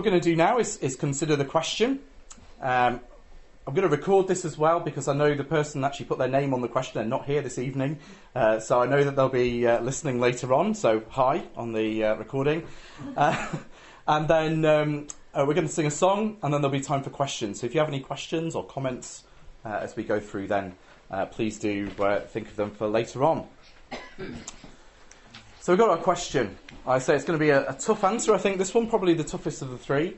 we're going to do now is, is consider the question. Um, I'm going to record this as well because I know the person actually put their name on the question. They're not here this evening, uh, so I know that they'll be uh, listening later on. So hi on the uh, recording, uh, and then um, uh, we're going to sing a song, and then there'll be time for questions. So if you have any questions or comments uh, as we go through, then please do think of them for later on. So we've got our question. I say it's going to be a, a tough answer. I think this one probably the toughest of the three.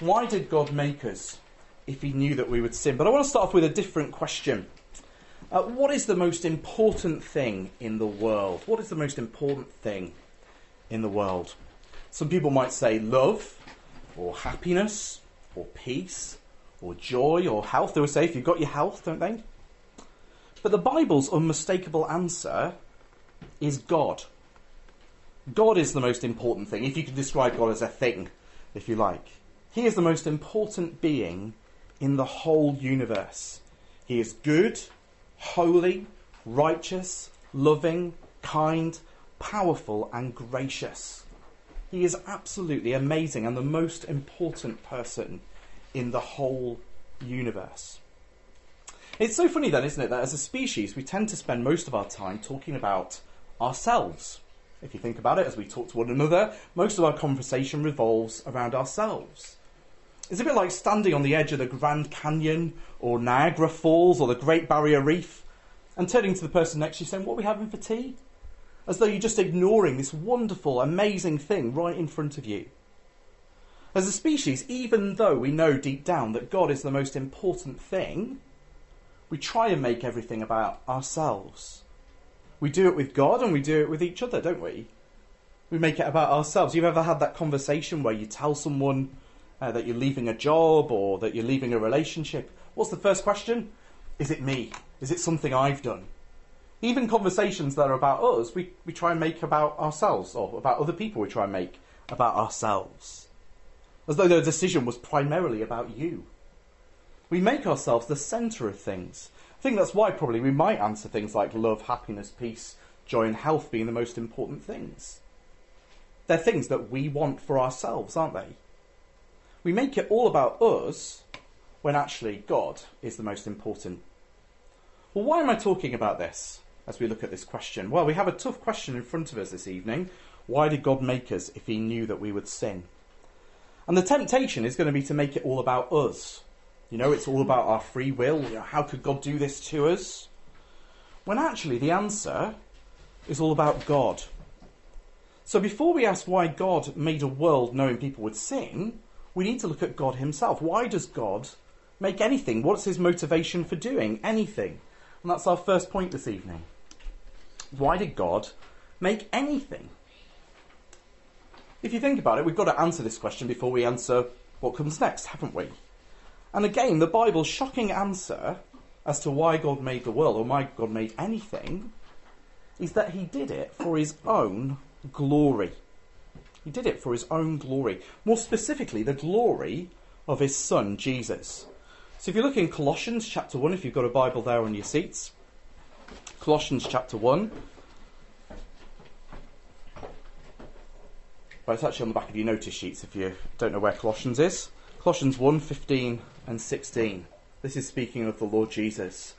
Why did God make us? if he knew that we would sin. But I want to start off with a different question. Uh, what is the most important thing in the world? What is the most important thing in the world? Some people might say love, or happiness, or peace, or joy, or health. They would say if you've got your health, don't they? But the Bible's unmistakable answer is God. God is the most important thing, if you could describe God as a thing, if you like. He is the most important being in the whole universe. He is good, holy, righteous, loving, kind, powerful, and gracious. He is absolutely amazing and the most important person in the whole universe. It's so funny then, isn't it, that as a species we tend to spend most of our time talking about ourselves. If you think about it, as we talk to one another, most of our conversation revolves around ourselves. It's a bit like standing on the edge of the Grand Canyon or Niagara Falls or the Great Barrier Reef and turning to the person next to you saying, What are we having for tea? As though you're just ignoring this wonderful, amazing thing right in front of you. As a species, even though we know deep down that God is the most important thing, we try and make everything about ourselves. We do it with God and we do it with each other, don't we? We make it about ourselves. You've ever had that conversation where you tell someone uh, that you're leaving a job or that you're leaving a relationship, what's the first question? Is it me? Is it something I've done? Even conversations that are about us, we, we try and make about ourselves, or about other people, we try and make about ourselves. As though the decision was primarily about you. We make ourselves the centre of things. I think that's why probably we might answer things like love, happiness, peace, joy, and health being the most important things. They're things that we want for ourselves, aren't they? We make it all about us when actually God is the most important. Well, why am I talking about this as we look at this question? Well, we have a tough question in front of us this evening. Why did God make us if He knew that we would sin? And the temptation is going to be to make it all about us. You know, it's all about our free will. You know, how could God do this to us? When actually the answer is all about God. So before we ask why God made a world knowing people would sin, we need to look at God Himself. Why does God make anything? What's His motivation for doing anything? And that's our first point this evening. Why did God make anything? If you think about it, we've got to answer this question before we answer what comes next, haven't we? And again, the Bible's shocking answer as to why God made the world or why God made anything is that He did it for His own glory. He did it for his own glory. More specifically, the glory of his son, Jesus. So if you look in Colossians chapter 1, if you've got a Bible there on your seats, Colossians chapter 1. Well, it's actually on the back of your notice sheets if you don't know where Colossians is. Colossians 1 15 and 16. This is speaking of the Lord Jesus.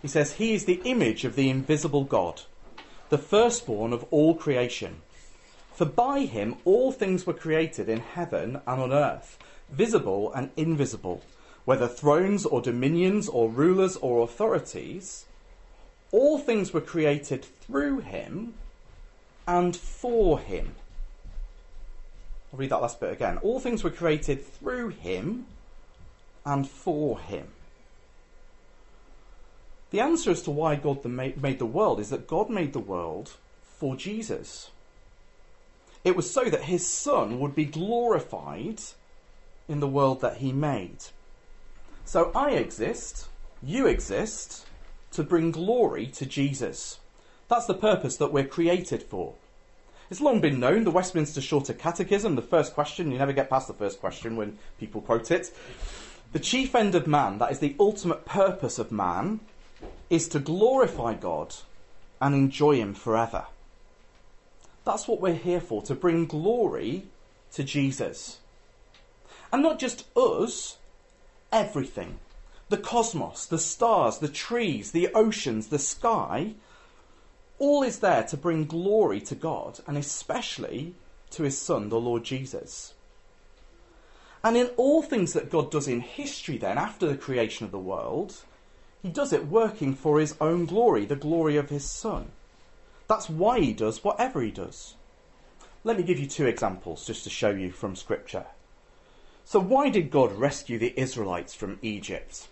He says, He is the image of the invisible God, the firstborn of all creation. For by him all things were created in heaven and on earth, visible and invisible, whether thrones or dominions or rulers or authorities. All things were created through him and for him. I'll read that last bit again. All things were created through him and for him. The answer as to why God made the world is that God made the world for Jesus. It was so that his son would be glorified in the world that he made. So I exist, you exist, to bring glory to Jesus. That's the purpose that we're created for. It's long been known, the Westminster Shorter Catechism, the first question, you never get past the first question when people quote it. The chief end of man, that is the ultimate purpose of man, is to glorify God and enjoy Him forever. That's what we're here for, to bring glory to Jesus. And not just us, everything. The cosmos, the stars, the trees, the oceans, the sky, all is there to bring glory to God and especially to his Son, the Lord Jesus. And in all things that God does in history, then, after the creation of the world, he does it working for his own glory, the glory of his Son. That's why he does whatever he does. Let me give you two examples just to show you from Scripture. So, why did God rescue the Israelites from Egypt?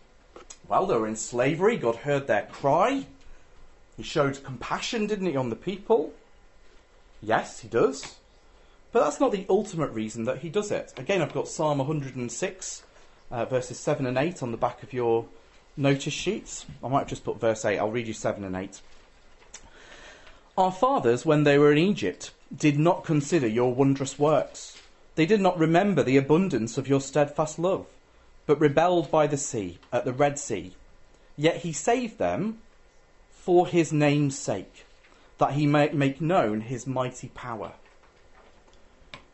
Well, they were in slavery. God heard their cry. He showed compassion, didn't he, on the people? Yes, he does. But that's not the ultimate reason that he does it. Again, I've got Psalm 106, uh, verses 7 and 8 on the back of your notice sheets. I might have just put verse 8. I'll read you 7 and 8. Our fathers, when they were in Egypt, did not consider your wondrous works. They did not remember the abundance of your steadfast love, but rebelled by the sea, at the Red Sea. Yet he saved them for his name's sake, that he may make known his mighty power.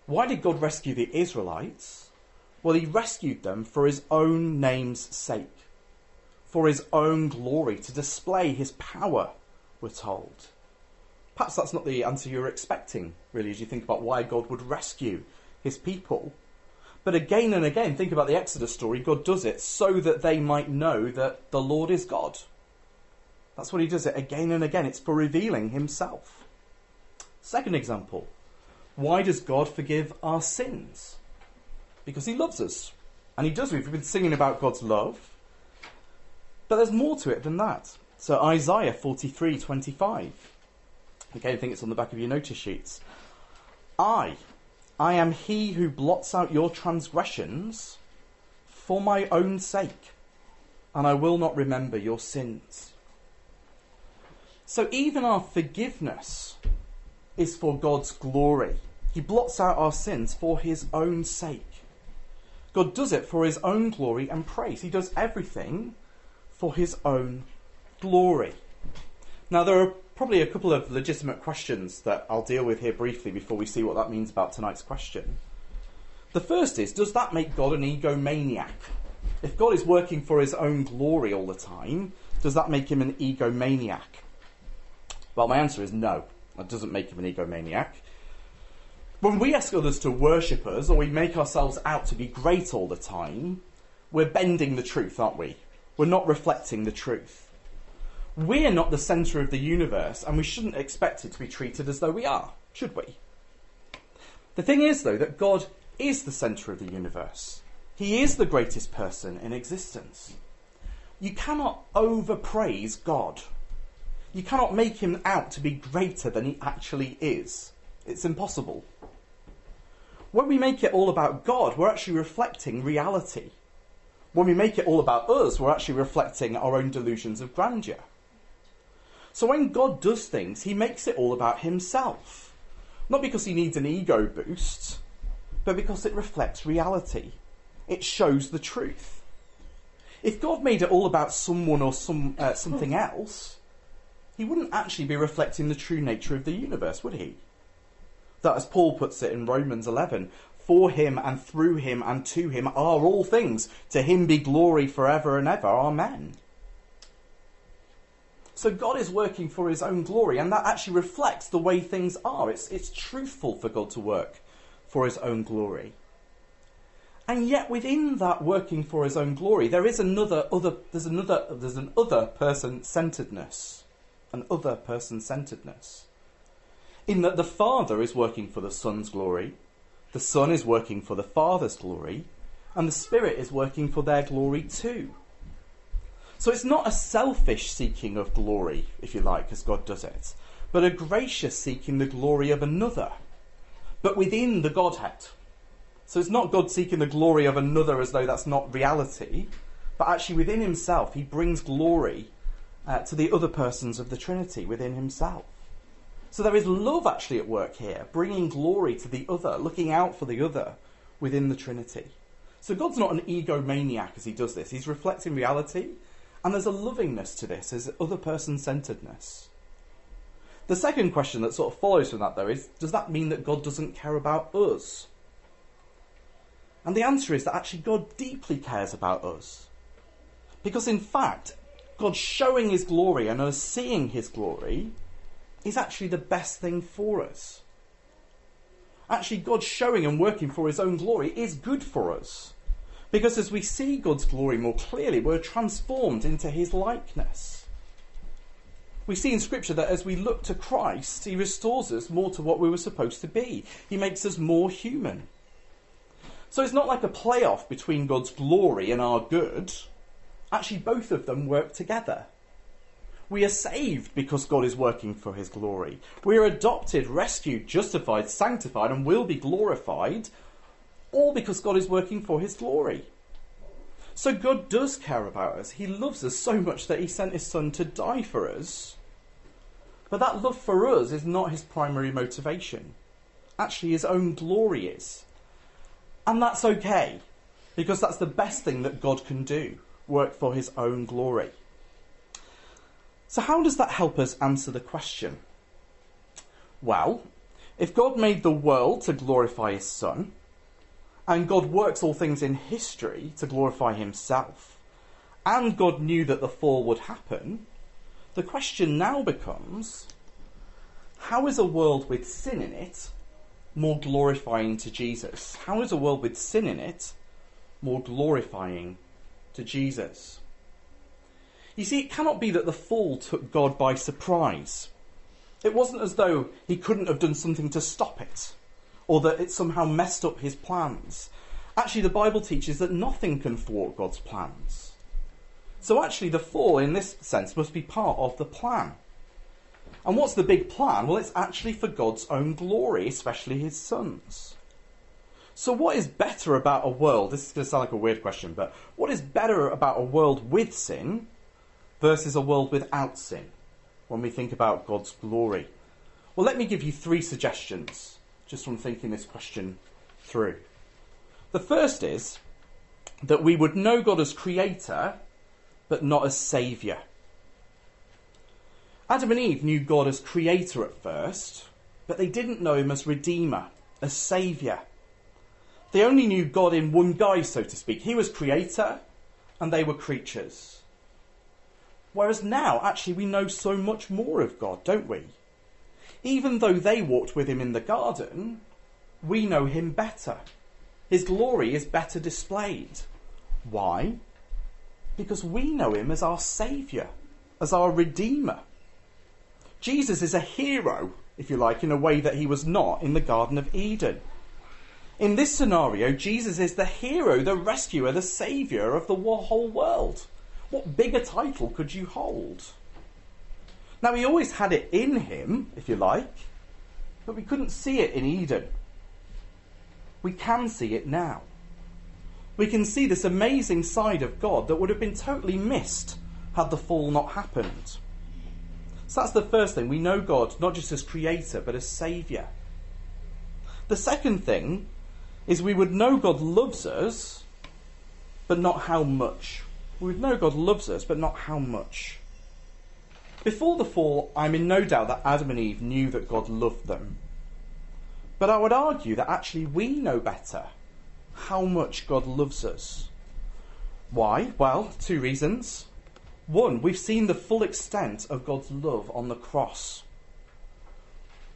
Why did God rescue the Israelites? Well, he rescued them for his own name's sake, for his own glory, to display his power, we're told. Perhaps that's not the answer you're expecting, really, as you think about why God would rescue his people. But again and again, think about the Exodus story. God does it so that they might know that the Lord is God. That's what he does it again and again. It's for revealing himself. Second example why does God forgive our sins? Because he loves us. And he does. We've been singing about God's love. But there's more to it than that. So Isaiah 43 25. Again, I think it's on the back of your notice sheets. I, I am he who blots out your transgressions for my own sake, and I will not remember your sins. So even our forgiveness is for God's glory. He blots out our sins for his own sake. God does it for his own glory and praise. He does everything for his own glory. Now, there are probably a couple of legitimate questions that I'll deal with here briefly before we see what that means about tonight's question. The first is Does that make God an egomaniac? If God is working for his own glory all the time, does that make him an egomaniac? Well, my answer is no. That doesn't make him an egomaniac. When we ask others to worship us, or we make ourselves out to be great all the time, we're bending the truth, aren't we? We're not reflecting the truth. We're not the centre of the universe, and we shouldn't expect it to be treated as though we are, should we? The thing is, though, that God is the centre of the universe. He is the greatest person in existence. You cannot overpraise God. You cannot make him out to be greater than he actually is. It's impossible. When we make it all about God, we're actually reflecting reality. When we make it all about us, we're actually reflecting our own delusions of grandeur. So when God does things, he makes it all about himself. Not because he needs an ego boost, but because it reflects reality. It shows the truth. If God made it all about someone or some, uh, something else, he wouldn't actually be reflecting the true nature of the universe, would he? That, as Paul puts it in Romans 11, for him and through him and to him are all things. To him be glory forever and ever. Amen. So God is working for his own glory, and that actually reflects the way things are. It's, it's truthful for God to work for his own glory. And yet within that working for his own glory, there is another other there's another there's an other person centeredness. An other person centeredness in that the Father is working for the Son's glory, the Son is working for the Father's glory, and the Spirit is working for their glory too. So it's not a selfish seeking of glory, if you like, as God does it, but a gracious seeking the glory of another, but within the Godhead. So it's not God seeking the glory of another as though that's not reality, but actually within himself, he brings glory uh, to the other persons of the Trinity within himself. So there is love actually at work here, bringing glory to the other, looking out for the other within the Trinity. So God's not an egomaniac as he does this. He's reflecting reality, and there's a lovingness to this, there's other person centeredness. The second question that sort of follows from that, though, is does that mean that God doesn't care about us? And the answer is that actually God deeply cares about us. Because in fact, God showing his glory and us seeing his glory is actually the best thing for us. Actually, God showing and working for his own glory is good for us. Because as we see God's glory more clearly, we're transformed into his likeness. We see in Scripture that as we look to Christ, he restores us more to what we were supposed to be. He makes us more human. So it's not like a playoff between God's glory and our good. Actually, both of them work together. We are saved because God is working for his glory. We are adopted, rescued, justified, sanctified, and will be glorified, all because God is working for his glory. So God does care about us. He loves us so much that he sent his son to die for us. But that love for us is not his primary motivation. Actually, his own glory is. And that's okay, because that's the best thing that God can do work for his own glory. So, how does that help us answer the question? Well, if God made the world to glorify his Son, and God works all things in history to glorify himself, and God knew that the fall would happen, the question now becomes how is a world with sin in it more glorifying to Jesus? How is a world with sin in it more glorifying to Jesus? You see, it cannot be that the fall took God by surprise. It wasn't as though he couldn't have done something to stop it, or that it somehow messed up his plans. Actually, the Bible teaches that nothing can thwart God's plans. So, actually, the fall, in this sense, must be part of the plan. And what's the big plan? Well, it's actually for God's own glory, especially his sons. So, what is better about a world? This is going to sound like a weird question, but what is better about a world with sin versus a world without sin when we think about God's glory? Well, let me give you three suggestions just from thinking this question through. The first is that we would know God as creator, but not as saviour. Adam and Eve knew God as creator at first, but they didn't know him as redeemer, as saviour. They only knew God in one guise, so to speak. He was creator, and they were creatures. Whereas now, actually, we know so much more of God, don't we? Even though they walked with him in the garden, we know him better. His glory is better displayed. Why? Because we know him as our Saviour, as our Redeemer. Jesus is a hero, if you like, in a way that he was not in the Garden of Eden. In this scenario, Jesus is the hero, the rescuer, the saviour of the whole world. What bigger title could you hold? Now, he always had it in him, if you like, but we couldn't see it in Eden. We can see it now. We can see this amazing side of God that would have been totally missed had the fall not happened. So that's the first thing. We know God not just as creator, but as saviour. The second thing is we would know God loves us, but not how much. We would know God loves us, but not how much. Before the fall, I'm in no doubt that Adam and Eve knew that God loved them. But I would argue that actually we know better how much God loves us. Why? Well, two reasons. One, we've seen the full extent of God's love on the cross.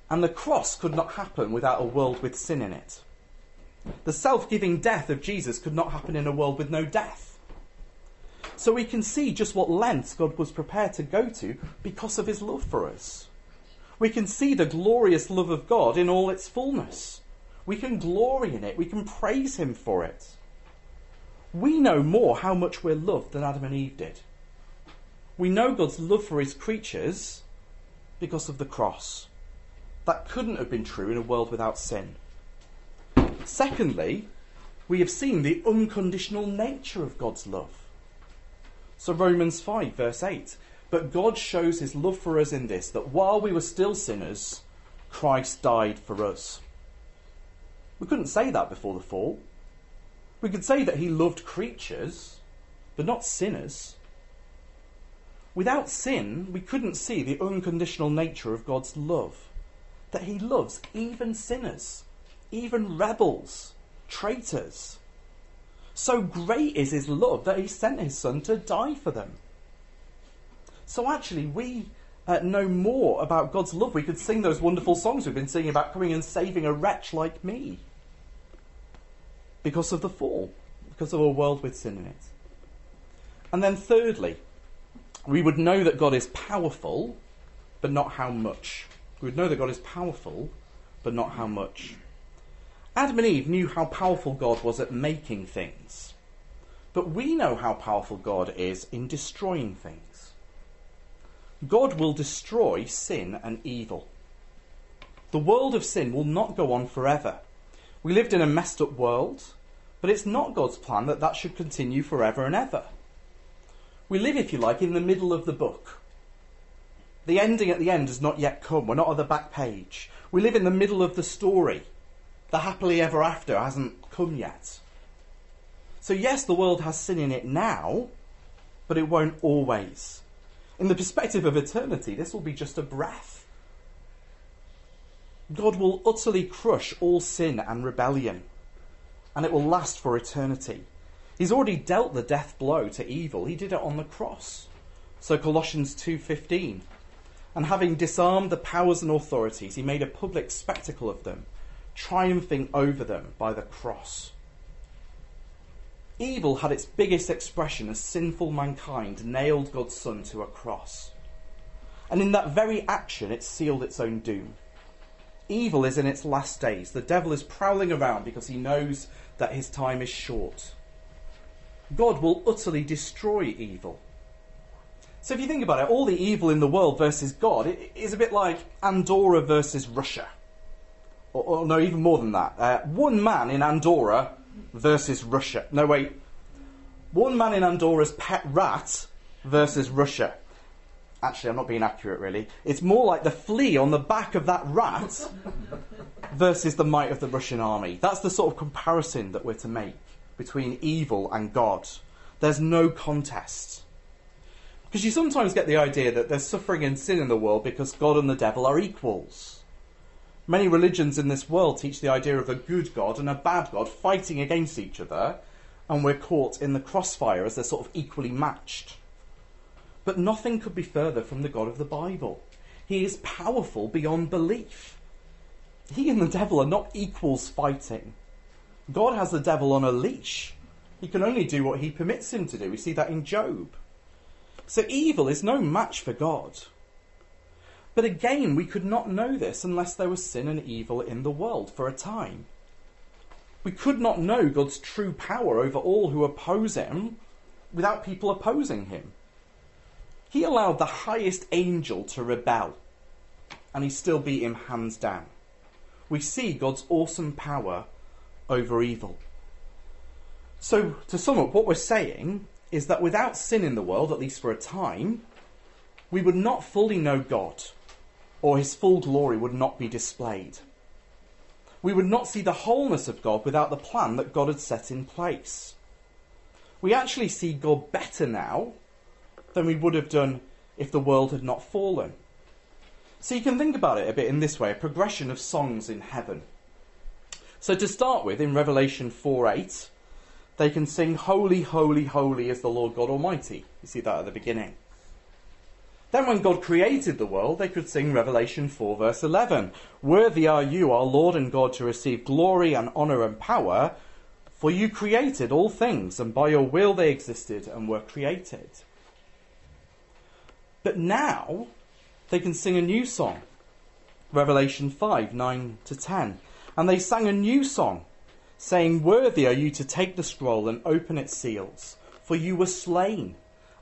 And the cross could not happen without a world with sin in it. The self giving death of Jesus could not happen in a world with no death. So we can see just what lengths God was prepared to go to because of his love for us. We can see the glorious love of God in all its fullness. We can glory in it. We can praise him for it. We know more how much we're loved than Adam and Eve did. We know God's love for his creatures because of the cross. That couldn't have been true in a world without sin. Secondly, we have seen the unconditional nature of God's love. So, Romans 5, verse 8. But God shows his love for us in this, that while we were still sinners, Christ died for us. We couldn't say that before the fall. We could say that he loved creatures, but not sinners. Without sin, we couldn't see the unconditional nature of God's love. That He loves even sinners, even rebels, traitors. So great is his love that he sent his son to die for them. So actually, we uh, know more about God's love. We could sing those wonderful songs we've been singing about coming and saving a wretch like me because of the fall, because of a world with sin in it. And then, thirdly, we would know that God is powerful, but not how much. We would know that God is powerful, but not how much. Adam and Eve knew how powerful God was at making things. But we know how powerful God is in destroying things. God will destroy sin and evil. The world of sin will not go on forever. We lived in a messed up world, but it's not God's plan that that should continue forever and ever. We live, if you like, in the middle of the book. The ending at the end has not yet come. We're not on the back page. We live in the middle of the story the happily ever after hasn't come yet. So, yes, the world has sin in it now, but it won't always. In the perspective of eternity, this will be just a breath. God will utterly crush all sin and rebellion, and it will last for eternity. He's already dealt the death blow to evil. He did it on the cross. So Colossians 2:15. And having disarmed the powers and authorities, he made a public spectacle of them triumphing over them by the cross. Evil had its biggest expression as sinful mankind nailed God's Son to a cross. And in that very action, it sealed its own doom. Evil is in its last days. The devil is prowling around because he knows that his time is short. God will utterly destroy evil. So if you think about it, all the evil in the world versus God is a bit like Andorra versus Russia or, or no, even more than that. Uh, one man in Andorra versus Russia. No, wait. One man in Andorra's pet rat versus Russia. Actually, I'm not being accurate, really. It's more like the flea on the back of that rat versus the might of the Russian army. That's the sort of comparison that we're to make between evil and God. There's no contest. Because you sometimes get the idea that there's suffering and sin in the world because God and the devil are equals. Many religions in this world teach the idea of a good God and a bad God fighting against each other, and we're caught in the crossfire as they're sort of equally matched. But nothing could be further from the God of the Bible. He is powerful beyond belief. He and the devil are not equals fighting. God has the devil on a leash. He can only do what he permits him to do. We see that in Job. So evil is no match for God. But again, we could not know this unless there was sin and evil in the world for a time. We could not know God's true power over all who oppose him without people opposing him. He allowed the highest angel to rebel, and he still beat him hands down. We see God's awesome power over evil. So, to sum up, what we're saying is that without sin in the world, at least for a time, we would not fully know God or his full glory would not be displayed. We would not see the wholeness of God without the plan that God had set in place. We actually see God better now than we would have done if the world had not fallen. So you can think about it a bit in this way a progression of songs in heaven. So to start with, in Revelation 4 8, they can sing, Holy, holy, holy is the Lord God Almighty. You see that at the beginning. Then, when God created the world, they could sing Revelation 4, verse 11 Worthy are you, our Lord and God, to receive glory and honour and power, for you created all things, and by your will they existed and were created. But now they can sing a new song Revelation 5, 9 to 10. And they sang a new song, saying, Worthy are you to take the scroll and open its seals, for you were slain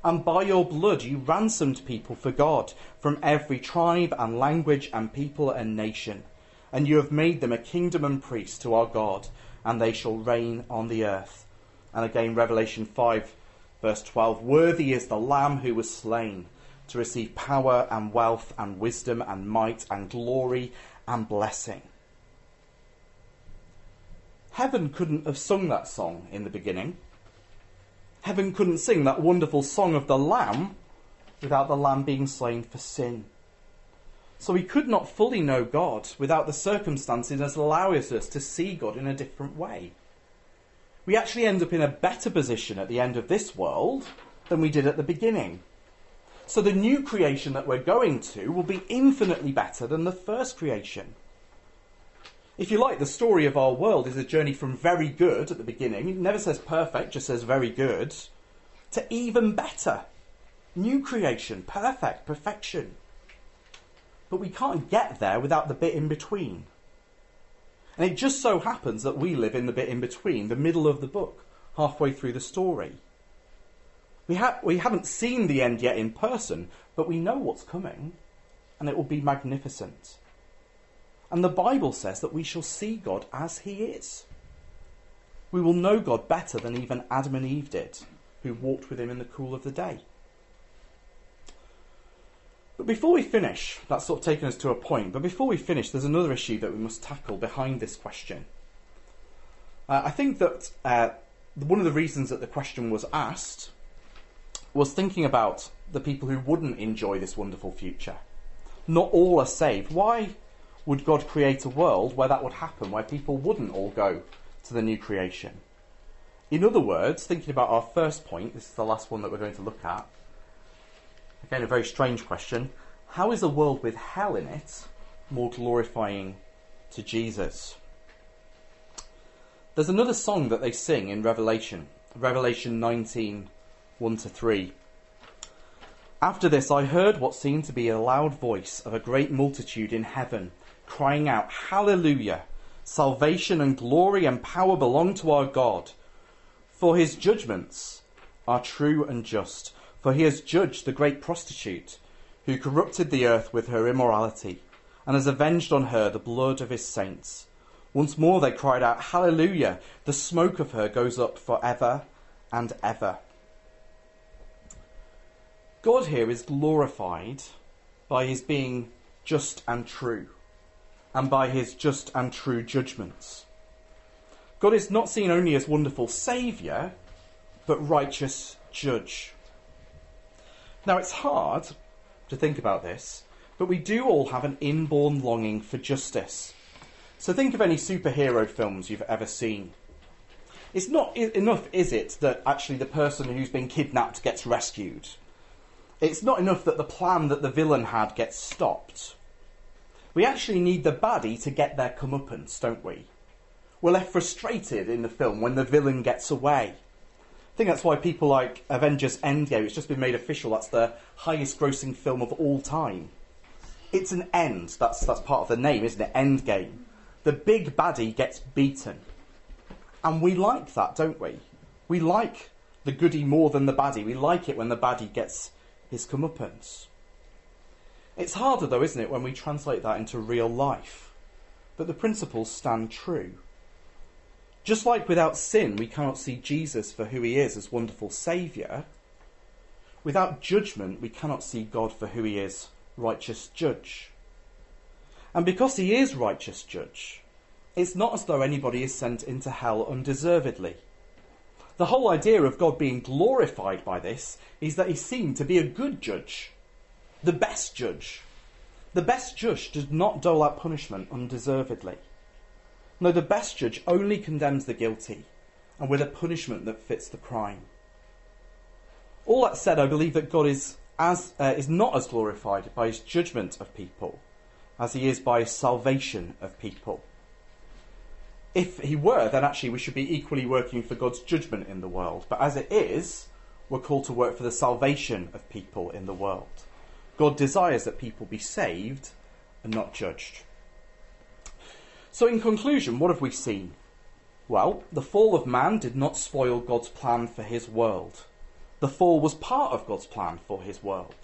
and by your blood you ransomed people for God from every tribe and language and people and nation. And you have made them a kingdom and priests to our God, and they shall reign on the earth. And again, Revelation 5, verse 12 Worthy is the Lamb who was slain to receive power and wealth and wisdom and might and glory and blessing. Heaven couldn't have sung that song in the beginning Heaven couldn't sing that wonderful song of the Lamb without the Lamb being slain for sin. So we could not fully know God without the circumstances that allow us to see God in a different way. we actually end up in a better position at the end of this world than we did at the beginning. So the new creation that we're going to will be infinitely better than the first creation. If you like, the story of our world is a journey from very good at the beginning, it never says perfect, just says very good, to even better. New creation, perfect, perfection. But we can't get there without the bit in between. And it just so happens that we live in the bit in between, the middle of the book, halfway through the story. We, ha- we haven't seen the end yet in person, but we know what's coming, and it will be magnificent. And the Bible says that we shall see God as He is. We will know God better than even Adam and Eve did, who walked with Him in the cool of the day. But before we finish, that's sort of taken us to a point, but before we finish, there's another issue that we must tackle behind this question. Uh, I think that uh, one of the reasons that the question was asked was thinking about the people who wouldn't enjoy this wonderful future. Not all are saved. Why would God create a world where that would happen, where people wouldn't all go to the new creation? In other words, thinking about our first point, this is the last one that we're going to look at. Again, a very strange question. How is a world with hell in it more glorifying to Jesus? There's another song that they sing in Revelation, Revelation 19 1 to 3. After this, I heard what seemed to be a loud voice of a great multitude in heaven, crying out, Hallelujah! Salvation and glory and power belong to our God. For his judgments are true and just. For he has judged the great prostitute, who corrupted the earth with her immorality, and has avenged on her the blood of his saints. Once more they cried out, Hallelujah! The smoke of her goes up for ever and ever. God here is glorified by his being just and true, and by his just and true judgments. God is not seen only as wonderful Saviour, but righteous Judge. Now, it's hard to think about this, but we do all have an inborn longing for justice. So think of any superhero films you've ever seen. It's not enough, is it, that actually the person who's been kidnapped gets rescued? It's not enough that the plan that the villain had gets stopped. We actually need the baddie to get their comeuppance, don't we? We're left frustrated in the film when the villain gets away. I think that's why people like Avengers Endgame, it's just been made official, that's the highest grossing film of all time. It's an end, that's, that's part of the name, isn't it? Endgame. The big baddie gets beaten. And we like that, don't we? We like the goody more than the baddie. We like it when the baddie gets his comeuppance. It's harder, though, isn't it, when we translate that into real life? But the principles stand true. Just like without sin, we cannot see Jesus for who he is as wonderful Saviour, without judgment, we cannot see God for who he is, righteous judge. And because he is righteous judge, it's not as though anybody is sent into hell undeservedly. The whole idea of God being glorified by this is that he seemed to be a good judge, the best judge. The best judge does not dole out punishment undeservedly. No, the best judge only condemns the guilty and with a punishment that fits the crime. All that said, I believe that God is, as, uh, is not as glorified by his judgment of people as he is by his salvation of people if he were, then actually we should be equally working for God's judgment in the world. But as it is, we're called to work for the salvation of people in the world. God desires that people be saved and not judged. So, in conclusion, what have we seen? Well, the fall of man did not spoil God's plan for his world. The fall was part of God's plan for his world.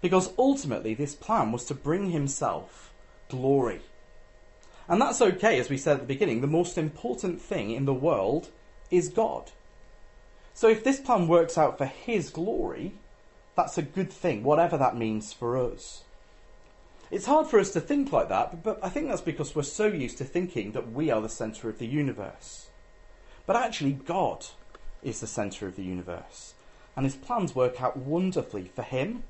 Because ultimately, this plan was to bring himself glory and that's okay, as we said at the beginning. The most important thing in the world is God. So if this plan works out for His glory, that's a good thing, whatever that means for us. It's hard for us to think like that, but I think that's because we're so used to thinking that we are the centre of the universe. But actually, God is the centre of the universe, and His plans work out wonderfully for Him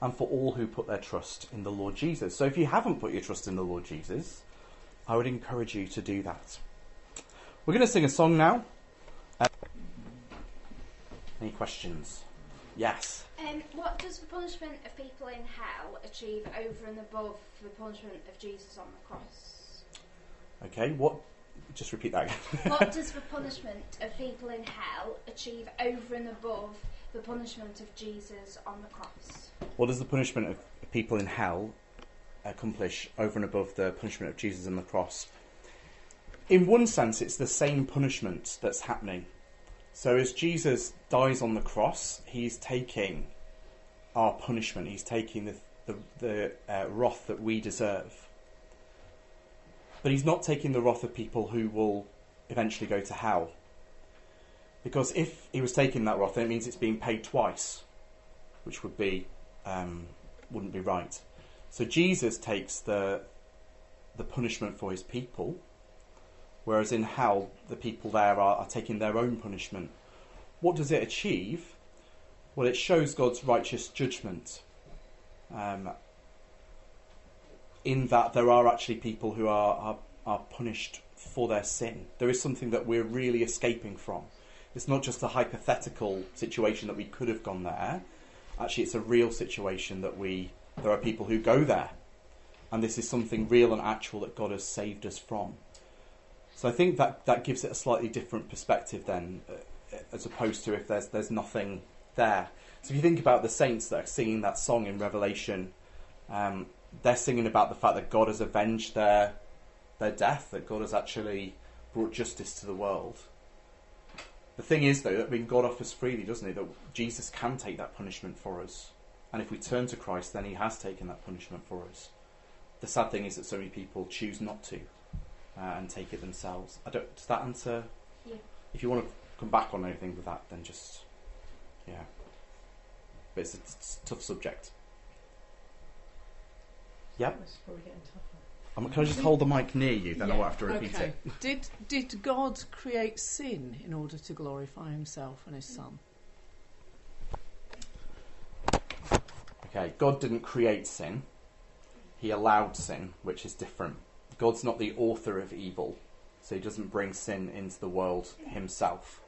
and for all who put their trust in the Lord Jesus. So if you haven't put your trust in the Lord Jesus, I would encourage you to do that. We're going to sing a song now, Uh, any questions? Yes. Um, what does the punishment of people in hell achieve over and above the punishment of Jesus on the cross? Okay. What? Just repeat that again. what does the punishment of people in hell achieve over and above the punishment of Jesus on the cross? What does the punishment of people in hell accomplish over and above the punishment of Jesus on the cross? In one sense, it's the same punishment that's happening. So as Jesus dies on the cross, he's taking our punishment. He's taking the the, the uh, wrath that we deserve. But he's not taking the wrath of people who will eventually go to hell. Because if he was taking that wrath, then it means it's being paid twice, which would be um, wouldn't be right. So Jesus takes the the punishment for his people, whereas in hell the people there are, are taking their own punishment. What does it achieve? Well, it shows God's righteous judgment. Um, in that there are actually people who are, are, are punished for their sin. There is something that we're really escaping from. It's not just a hypothetical situation that we could have gone there. Actually, it's a real situation that we there are people who go there, and this is something real and actual that God has saved us from. So I think that that gives it a slightly different perspective then, uh, as opposed to if there's there's nothing there. So if you think about the saints that are singing that song in Revelation, um, they're singing about the fact that God has avenged their their death, that God has actually brought justice to the world. The thing is, though, that when God offers freely, doesn't he, that Jesus can take that punishment for us. And if we turn to Christ, then he has taken that punishment for us. The sad thing is that so many people choose not to uh, and take it themselves. I don't, does that answer? Yeah. If you want to come back on anything with that, then just, yeah. But it's a, it's a tough subject. Yep. It's probably getting tougher. Um, can I just hold the mic near you? Then I won't have to repeat okay. it. Did did God create sin in order to glorify Himself and His Son? Okay, God didn't create sin. He allowed sin, which is different. God's not the author of evil, so he doesn't bring sin into the world himself.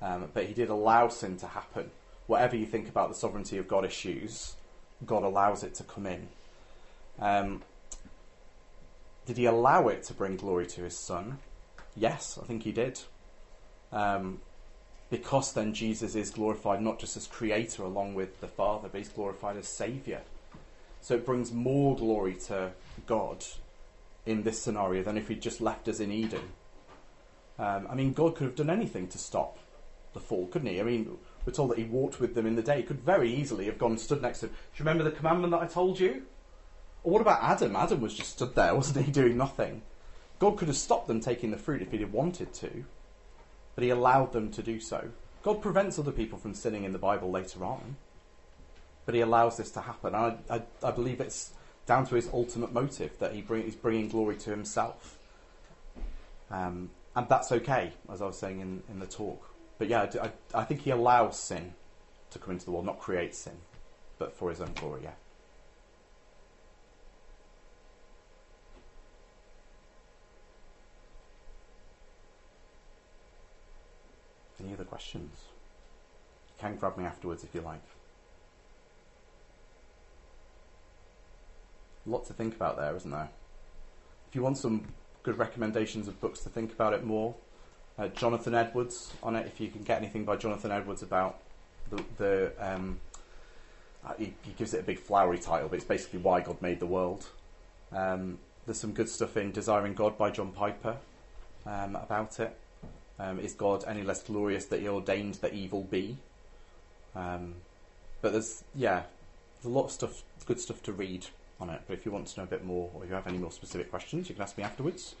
Um, but he did allow sin to happen. Whatever you think about the sovereignty of God issues, God allows it to come in. Um, did he allow it to bring glory to his son? Yes, I think he did. Um, because then Jesus is glorified not just as creator along with the Father, but he's glorified as Saviour. So it brings more glory to God in this scenario than if he'd just left us in Eden. Um, I mean, God could have done anything to stop the fall, couldn't he? I mean, we're told that he walked with them in the day. He could very easily have gone and stood next to them. Do you remember the commandment that I told you? Or what about Adam? Adam was just stood there, wasn't he, doing nothing? God could have stopped them taking the fruit if he had wanted to but he allowed them to do so. God prevents other people from sinning in the Bible later on, but he allows this to happen. I, I, I believe it's down to his ultimate motive that he bring, he's bringing glory to himself. Um, and that's okay, as I was saying in, in the talk. But yeah, I, I, I think he allows sin to come into the world, not create sin, but for his own glory, yeah. Any other questions? You can grab me afterwards if you like. A lot to think about there, isn't there? If you want some good recommendations of books to think about it more, uh, Jonathan Edwards on it. If you can get anything by Jonathan Edwards about the, the um, uh, he, he gives it a big flowery title, but it's basically why God made the world. Um, there's some good stuff in Desiring God by John Piper um, about it. Um, is God any less glorious that He ordained that evil be? Um, but there's yeah, there's a lot of stuff, good stuff to read on it. But if you want to know a bit more, or you have any more specific questions, you can ask me afterwards.